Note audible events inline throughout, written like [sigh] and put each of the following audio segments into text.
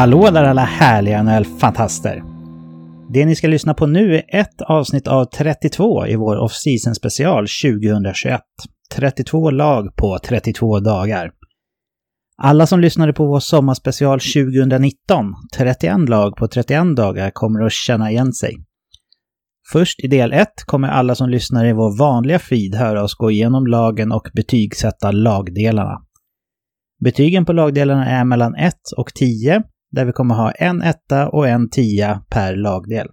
Hallå där alla härliga NHL-fantaster! Det ni ska lyssna på nu är ett avsnitt av 32 i vår off-season special 2021. 32 lag på 32 dagar. Alla som lyssnade på vår sommarspecial 2019, 31 lag på 31 dagar, kommer att känna igen sig. Först i del 1 kommer alla som lyssnar i vår vanliga feed höra oss gå igenom lagen och betygsätta lagdelarna. Betygen på lagdelarna är mellan 1 och 10, där vi kommer ha en etta och en tia per lagdel.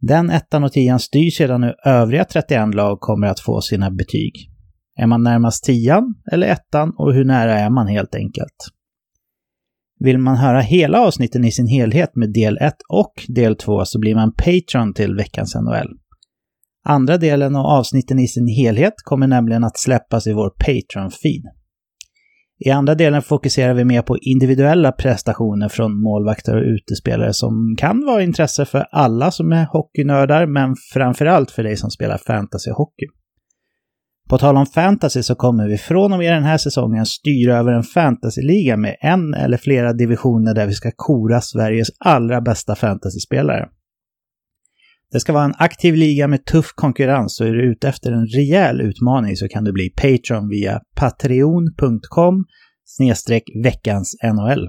Den ettan och tian styr sedan hur övriga 31 lag kommer att få sina betyg. Är man närmast tian eller ettan och hur nära är man helt enkelt? Vill man höra hela avsnitten i sin helhet med del 1 och del 2 så blir man Patreon till veckans NHL. Andra delen och avsnitten i sin helhet kommer nämligen att släppas i vår Patreon-feed. I andra delen fokuserar vi mer på individuella prestationer från målvakter och utespelare som kan vara intresse för alla som är hockeynördar, men framförallt för dig som spelar fantasyhockey. På tal om fantasy så kommer vi från och med den här säsongen styra över en fantasyliga med en eller flera divisioner där vi ska kora Sveriges allra bästa fantasyspelare. Det ska vara en aktiv liga med tuff konkurrens och är du ute efter en rejäl utmaning så kan du bli Patreon via patreon.com snedstreck veckans NHL.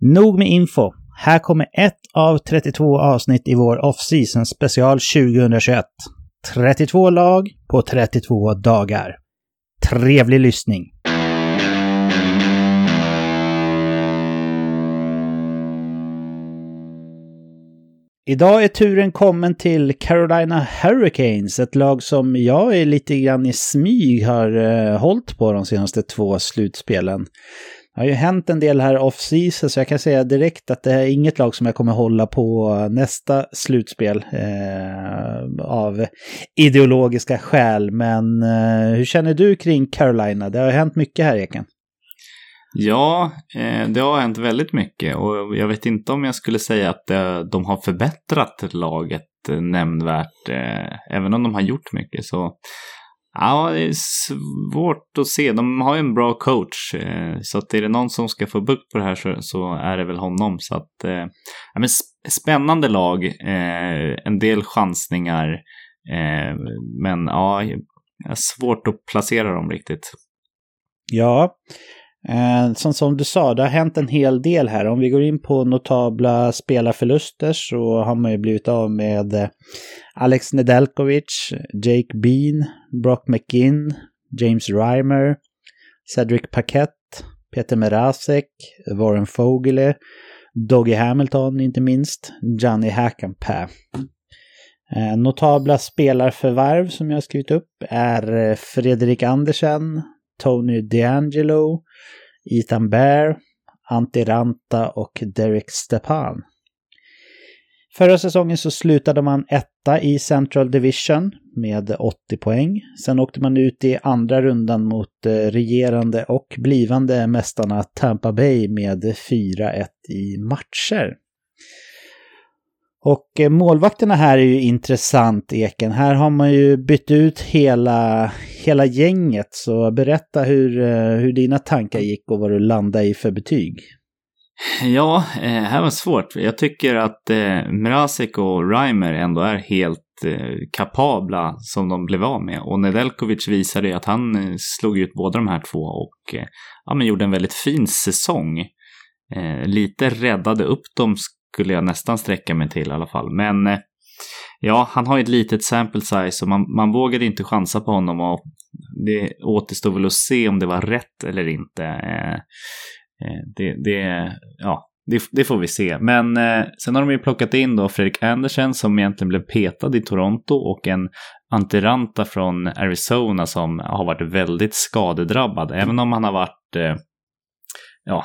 Nog med info. Här kommer ett av 32 avsnitt i vår off-season special 2021. 32 lag på 32 dagar. Trevlig lyssning! Idag är turen kommen till Carolina Hurricanes, ett lag som jag är lite grann i smyg har eh, hållit på de senaste två slutspelen. Det har ju hänt en del här off-season så jag kan säga direkt att det är inget lag som jag kommer hålla på nästa slutspel eh, av ideologiska skäl. Men eh, hur känner du kring Carolina? Det har hänt mycket här Eken. Ja, eh, det har hänt väldigt mycket och jag vet inte om jag skulle säga att eh, de har förbättrat laget eh, nämnvärt, även om de har gjort mycket. Så ja, det är svårt att se. De har ju en bra coach, så att är det någon som ska få bukt på det här så, är det väl honom. Så att, ja, men spännande lag, en del chansningar, men ja, svårt att placera dem riktigt. Ja, Eh, som, som du sa, det har hänt en hel del här. Om vi går in på notabla spelarförluster så har man ju blivit av med eh, Alex Nedelkovic, Jake Bean, Brock McGinn, James Reimer, Cedric Paquette, Peter Merasek, Warren Fogele, Doggy Hamilton inte minst, Johnny Hackenpää. Eh, notabla spelarförvärv som jag har skrivit upp är eh, Fredrik Andersen, Tony D'Angelo, Ethan Bear, Antti Ranta och Derek Stepan. Förra säsongen så slutade man etta i Central Division med 80 poäng. Sen åkte man ut i andra rundan mot eh, regerande och blivande mästarna Tampa Bay med 4-1 i matcher. Och eh, målvakterna här är ju intressant, Eken. Här har man ju bytt ut hela, hela gänget. Så berätta hur, eh, hur dina tankar gick och vad du landade i för betyg. Ja, eh, här var svårt. Jag tycker att eh, Mrazek och Reimer ändå är helt eh, kapabla som de blev av med. Och Nedeljkovic visade ju att han slog ut båda de här två och ja, men gjorde en väldigt fin säsong. Eh, lite räddade upp dem skulle jag nästan sträcka mig till i alla fall. Men eh, ja, han har ju ett litet sample size och man, man vågade inte chansa på honom och det återstår väl att se om det var rätt eller inte. Eh, eh, det, det, ja, det, det, får vi se. Men eh, sen har de ju plockat in då Fredrik Andersen som egentligen blev petad i Toronto och en Antiranta från Arizona som har varit väldigt skadedrabbad. Även om han har varit eh, ja,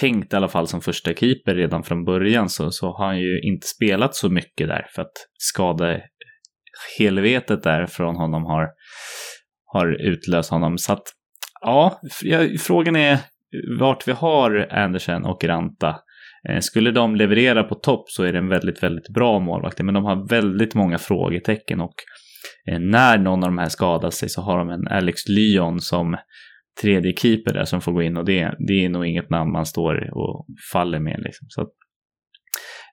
tänkt i alla fall som första keeper redan från början så, så har han ju inte spelat så mycket där för att skada helvetet där från honom har, har utlöst honom. Så att ja, frågan är vart vi har Andersen och Ranta. Eh, skulle de leverera på topp så är det en väldigt, väldigt bra målvakt. Men de har väldigt många frågetecken och eh, när någon av de här skadar sig så har de en Alex Lyon som tredje keeper där som får gå in och det, det är nog inget namn man står och faller med. Liksom. Så att,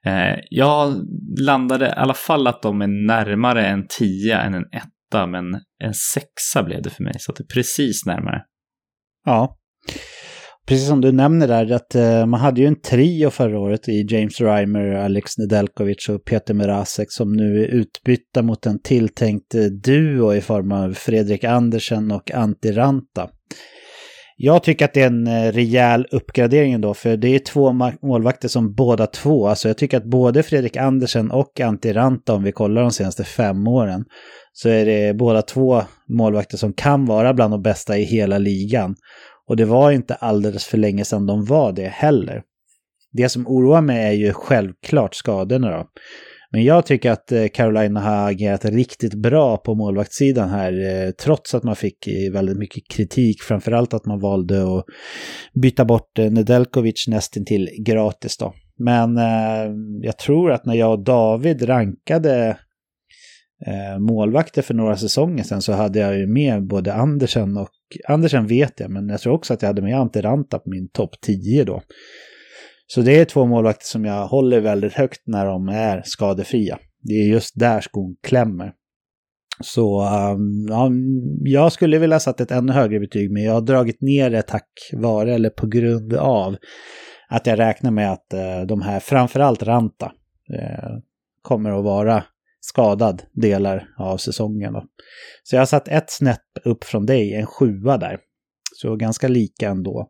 eh, jag landade i alla fall att de är närmare en tia än en etta, men en sexa blev det för mig, så att det är precis närmare. Ja, precis som du nämner där, att eh, man hade ju en trio förra året i James Reimer, Alex Nedelkovic och Peter Merasek som nu är utbytta mot en tilltänkt eh, duo i form av Fredrik Andersen och Antti Ranta. Jag tycker att det är en eh, rejäl uppgradering ändå, för det är två målvakter som båda två, alltså jag tycker att både Fredrik Andersen och Antti Ranta, om vi kollar de senaste fem åren, så är det båda två målvakter som kan vara bland de bästa i hela ligan. Och det var inte alldeles för länge sedan de var det heller. Det som oroar mig är ju självklart skadorna då. Men jag tycker att eh, Carolina har agerat riktigt bra på målvaktssidan här, eh, trots att man fick eh, väldigt mycket kritik, framförallt att man valde att byta bort Nedelkovic nästintill gratis då. Men jag tror att när jag och David rankade målvakter för några säsonger sedan så hade jag ju med både Andersen och, Andersen vet jag, men jag tror också att jag hade med Ante Ranta på min topp 10 då. Så det är två målvakter som jag håller väldigt högt när de är skadefria. Det är just där skon klämmer. Så um, ja, jag skulle vilja satt ett ännu högre betyg, men jag har dragit ner det tack vare eller på grund av att jag räknar med att uh, de här, framförallt Ranta, uh, kommer att vara skadad delar av säsongen. Då. Så jag har satt ett snäpp upp från dig, en sjua där. Så ganska lika ändå.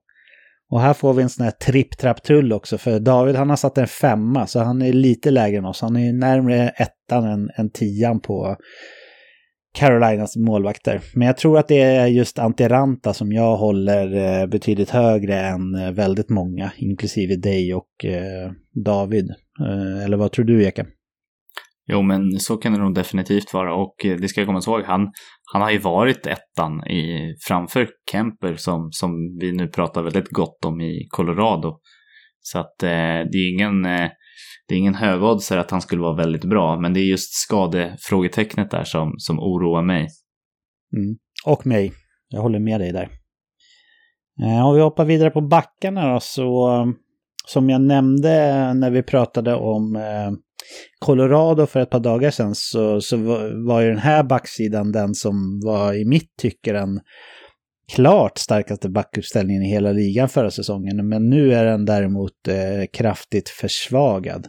Och här får vi en sån här tripp-trapp-trull också, för David han har satt en femma, så han är lite lägre än oss. Han är närmare ettan än, än tian på Carolinas målvakter. Men jag tror att det är just Antiranta som jag håller eh, betydligt högre än eh, väldigt många, inklusive dig och eh, David. Eller vad tror du, Eka? Jo, men så kan det nog definitivt vara och eh, det ska jag komma ihåg, han, han har ju varit ettan i, framför Kemper som, som vi nu pratar väldigt gott om i Colorado. Så att eh, det är ingen, eh, det är ingen högoddsare att han skulle vara väldigt bra, men det är just skadefrågetecknet där som, som oroar mig. Mm. Och mig. Jag håller med dig där. Eh, om vi hoppar vidare på backarna då, så eh, som jag nämnde när vi pratade om eh, Colorado för ett par dagar sedan så, så var ju den här backsidan den som var i mitt tycke den klart starkaste backuppställningen i hela ligan förra säsongen. Men nu är den däremot eh, kraftigt försvagad.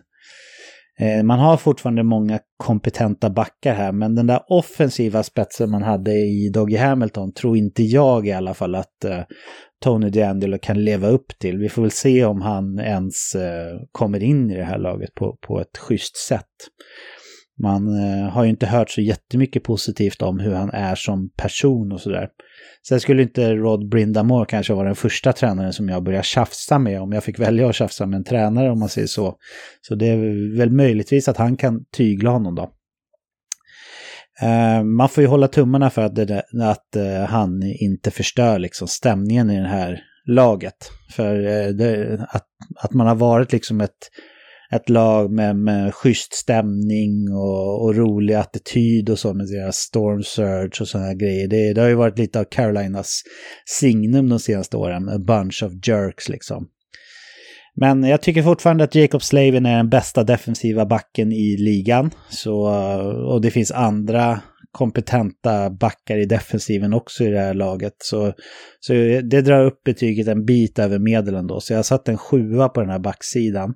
Eh, man har fortfarande många kompetenta backar här, men den där offensiva spetsen man hade i Doggy Hamilton tror inte jag i alla fall att eh, Tony D'Angelo kan leva upp till. Vi får väl se om han ens eh, kommer in i det här laget på, på ett schysst sätt. Man eh, har ju inte hört så jättemycket positivt om hur han är som person och sådär. Sen skulle inte Rod Brindamore kanske vara den första tränaren som jag börjar tjafsa med om jag fick välja att tjafsa med en tränare om man säger så. Så det är väl möjligtvis att han kan tygla honom då. Eh, man får ju hålla tummarna för att, det, att uh, han inte förstör liksom stämningen i det här laget. För uh, det, att, att man har varit liksom ett ett lag med, med schysst stämning och, och rolig attityd och så med deras storm surge och sådana grejer. Det, det har ju varit lite av Carolinas signum de senaste åren, a bunch of jerks liksom. Men jag tycker fortfarande att Jacob Slavin är den bästa defensiva backen i ligan. Så, och det finns andra kompetenta backar i defensiven också i det här laget. Så, så det drar upp betyget en bit över medel då. Så jag har satt en sjua på den här backsidan.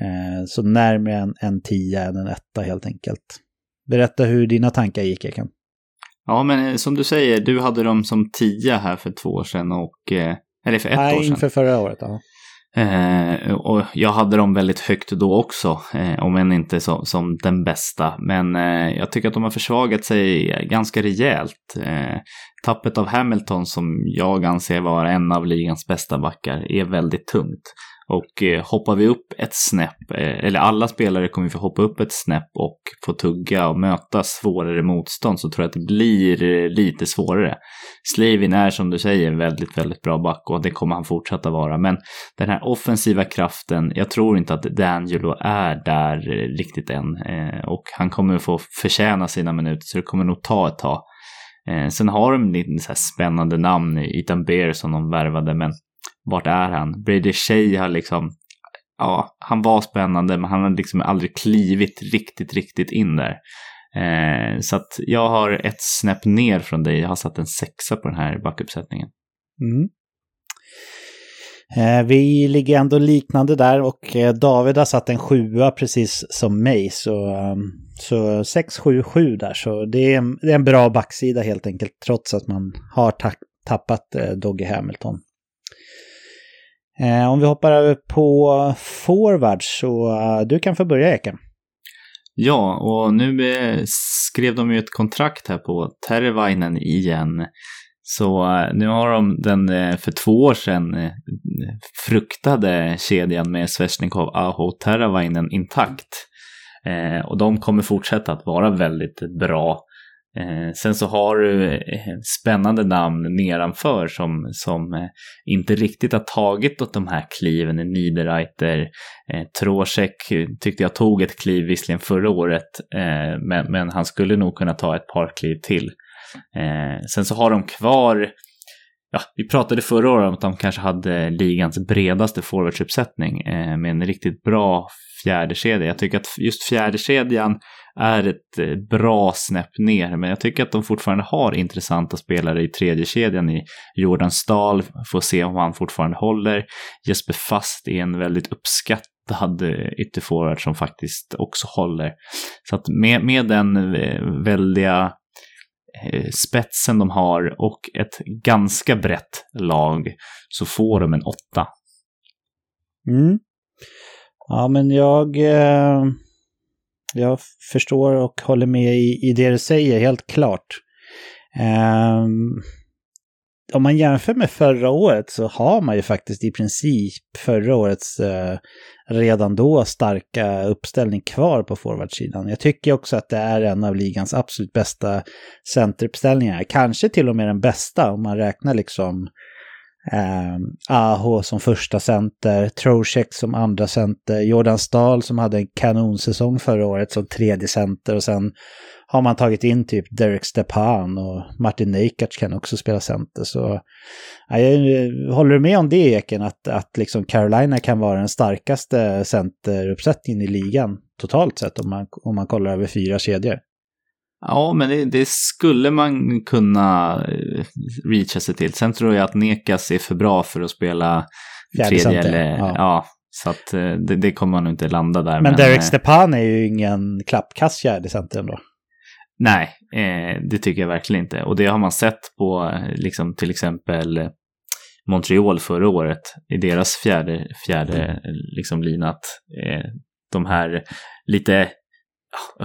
Eh, så närmare en, en tia än en etta helt enkelt. Berätta hur dina tankar gick, Ekan. Ja, men eh, som du säger, du hade dem som tia här för två år sedan och... Eh, eller för ett Nej, år sedan. inför förra året, ja. Eh, och jag hade dem väldigt högt då också, eh, om än inte så, som den bästa. Men eh, jag tycker att de har försvagat sig ganska rejält. Eh, tappet av Hamilton, som jag anser vara en av ligans bästa backar, är väldigt tungt. Och eh, hoppar vi upp ett snäpp, eh, eller alla spelare kommer få hoppa upp ett snäpp och få tugga och möta svårare motstånd så tror jag att det blir eh, lite svårare. Slavin är som du säger en väldigt, väldigt bra back och det kommer han fortsätta vara. Men den här offensiva kraften, jag tror inte att D'Angelo är där eh, riktigt än. Eh, och han kommer få förtjäna sina minuter så det kommer nog ta ett tag. Eh, sen har de lite så spännande namn, Ethan Bear som de värvade, men vart är han? Brady Shea har liksom, ja, han var spännande, men han har liksom aldrig klivit riktigt, riktigt in där. Eh, så att jag har ett snäpp ner från dig. Jag har satt en sexa på den här backuppsättningen. Mm. Eh, vi ligger ändå liknande där och eh, David har satt en sjua precis som mig. Så, ehm, så 6, 7, 7 där. Så det är, en, det är en bra backsida helt enkelt trots att man har tappat eh, Doggy Hamilton. Eh, om vi hoppar över på forwards så eh, du kan få börja Eken. Ja, och nu eh, skrev de ju ett kontrakt här på Tervainen igen. Så eh, nu har de den eh, för två år sedan eh, fruktade kedjan med Svesjnikov, Aho, Teravainen intakt. Och de kommer fortsätta att vara väldigt bra. Eh, sen så har du spännande namn nedanför som, som eh, inte riktigt har tagit åt de här kliven. Niederreiter, Trosek tyckte jag tog ett kliv visserligen förra året, men, men han skulle nog kunna ta ett par kliv till. Sen så har de kvar, ja, vi pratade förra året om att de kanske hade ligans bredaste forwardsuppsättning med en riktigt bra fjärdekedja. Jag tycker att just fjärdekedjan är ett eh, bra snäpp ner, men jag tycker att de fortfarande har intressanta spelare i tredje kedjan i Jordan Stahl, får se om han fortfarande håller. Jesper Fast är en väldigt uppskattad eh, ytterforward som faktiskt också håller. Så att med, med den eh, väldiga spetsen de har och ett ganska brett lag så får de en åtta. Mm. Ja, men jag, eh, jag förstår och håller med i, i det du säger, helt klart. Um, om man jämför med förra året så har man ju faktiskt i princip förra årets eh, redan då starka uppställning kvar på forwardsidan. Jag tycker också att det är en av ligans absolut bästa centeruppställningar. Kanske till och med den bästa om man räknar liksom eh, Aho som första center, Trocek som andra center, Jordan Stahl som hade en kanonsäsong förra året som tredje center och sen har man tagit in typ Derek Stepan och Martin Neikac kan också spela center. Så ja, jag håller du med om det Eken, att, att liksom Carolina kan vara den starkaste centeruppsättningen i ligan totalt sett om man, om man kollar över fyra kedjor? Ja, men det, det, skulle man kunna eh, reacha sig till. Sen tror jag att Nekas är för bra för att spela Fjärde tredje eller... Ja. ja. så att eh, det, det, kommer man nog inte landa där. Men, men Derek eh, Stepan är ju ingen klappkast fjärde center ändå. Nej, eh, det tycker jag verkligen inte. Och det har man sett på liksom, till exempel Montreal förra året i deras fjärde, fjärde liksom, linat. Eh, de här lite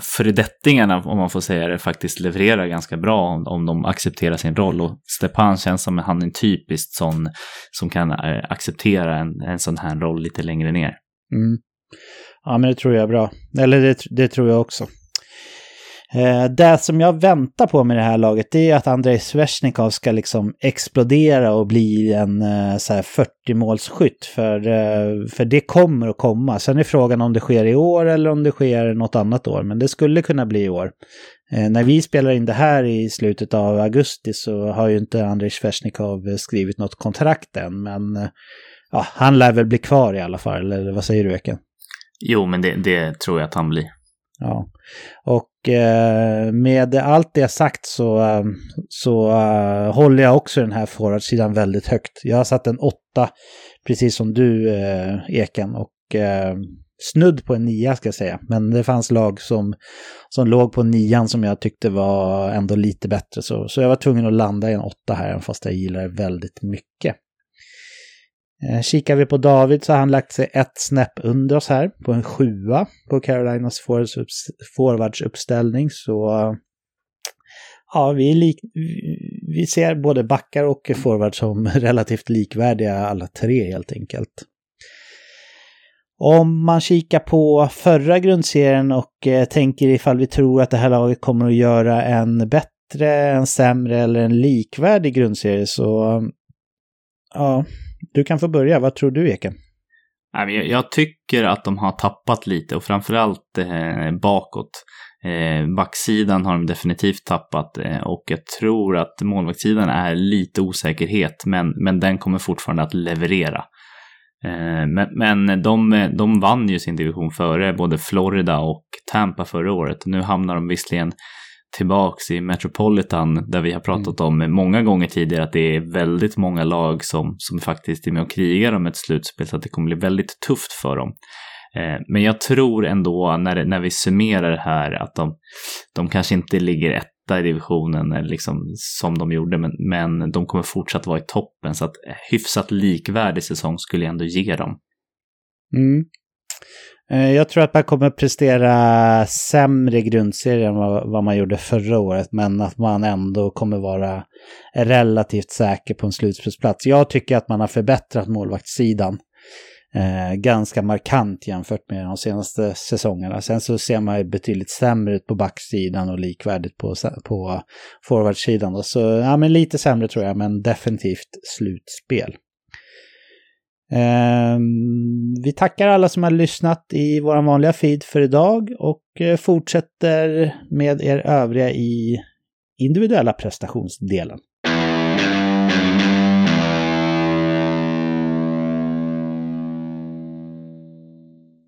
föredettingarna, om man får säga det, faktiskt levererar ganska bra om, om de accepterar sin roll. Och Stepan känns som han är en typiskt sån som kan eh, acceptera en, en sån här roll lite längre ner. Mm. Ja, men det tror jag är bra. Eller det, det tror jag också. Eh, det som jag väntar på med det här laget det är att Andrei Svesjnikov ska liksom explodera och bli en eh, 40-målsskytt. För, eh, för det kommer att komma. Sen är frågan om det sker i år eller om det sker något annat år. Men det skulle kunna bli i år. När vi spelar in det här i slutet av augusti så har ju inte Andrei Svesjnikov skrivit något kontrakt än. Men ja, han lär väl bli kvar i alla fall. Eller vad säger du Eken? Jo, men det, det tror jag att han blir. Ja, och eh, med allt det sagt så, eh, så uh, håller jag också den här forwardsidan väldigt högt. Jag har satt en åtta, precis som du eh, Eken, och snudd på en nia ska jag säga. Men det fanns lag som, som låg på nian som jag tyckte var ändå lite bättre. Så, så jag var tvungen att landa i en åtta här, fast jag gillar det väldigt mycket. Eh, kikar vi på David så har han lagt sig ett snäpp under oss här på en sjua på Carolinas forwardsuppställning. Så ja, vi, lik, vi ser både backar och forwards som [laughs] relativt likvärdiga alla tre helt enkelt. Om man kikar på förra grundserien och eh, tänker ifall vi tror att det här laget kommer att göra en bättre, en sämre eller en likvärdig grundserie så ja, du kan få börja. Vad tror du, Eken? Jag tycker att de har tappat lite och framförallt eh, bakåt. Eh, backsidan har de definitivt tappat eh, och jag tror att målvaktssidan är lite osäkerhet, men, men den kommer fortfarande att leverera. Eh, men, men de, de vann ju sin division före både Florida och Tampa förra året. Nu hamnar de visserligen tillbaks i Metropolitan där vi har pratat mm. om många gånger tidigare att det är väldigt många lag som, som faktiskt är med och krigar om ett slutspel så att det kommer bli väldigt tufft för dem. Eh, men jag tror ändå när, när vi summerar det här att de, de kanske inte ligger etta i divisionen eh, liksom, som de gjorde, men, men de kommer fortsatt vara i toppen. Så att hyfsat likvärdig säsong skulle jag ändå ge dem. Mm. Eh, jag tror att man kommer prestera sämre grundserie än vad, vad, man gjorde förra året, men att man ändå kommer vara relativt säker på en slutspelsplats. Jag tycker att man har förbättrat målvaktssidan eh, ganska markant jämfört med de senaste säsongerna. Sen så ser man ju betydligt sämre ut på backsidan och likvärdigt på, på forwardsidan. Så ja, men lite sämre tror jag, men definitivt slutspel. Ehm, vi tackar alla som har lyssnat i vår vanliga feed för idag och eh, fortsätter med er övriga i individuella prestationsdelen.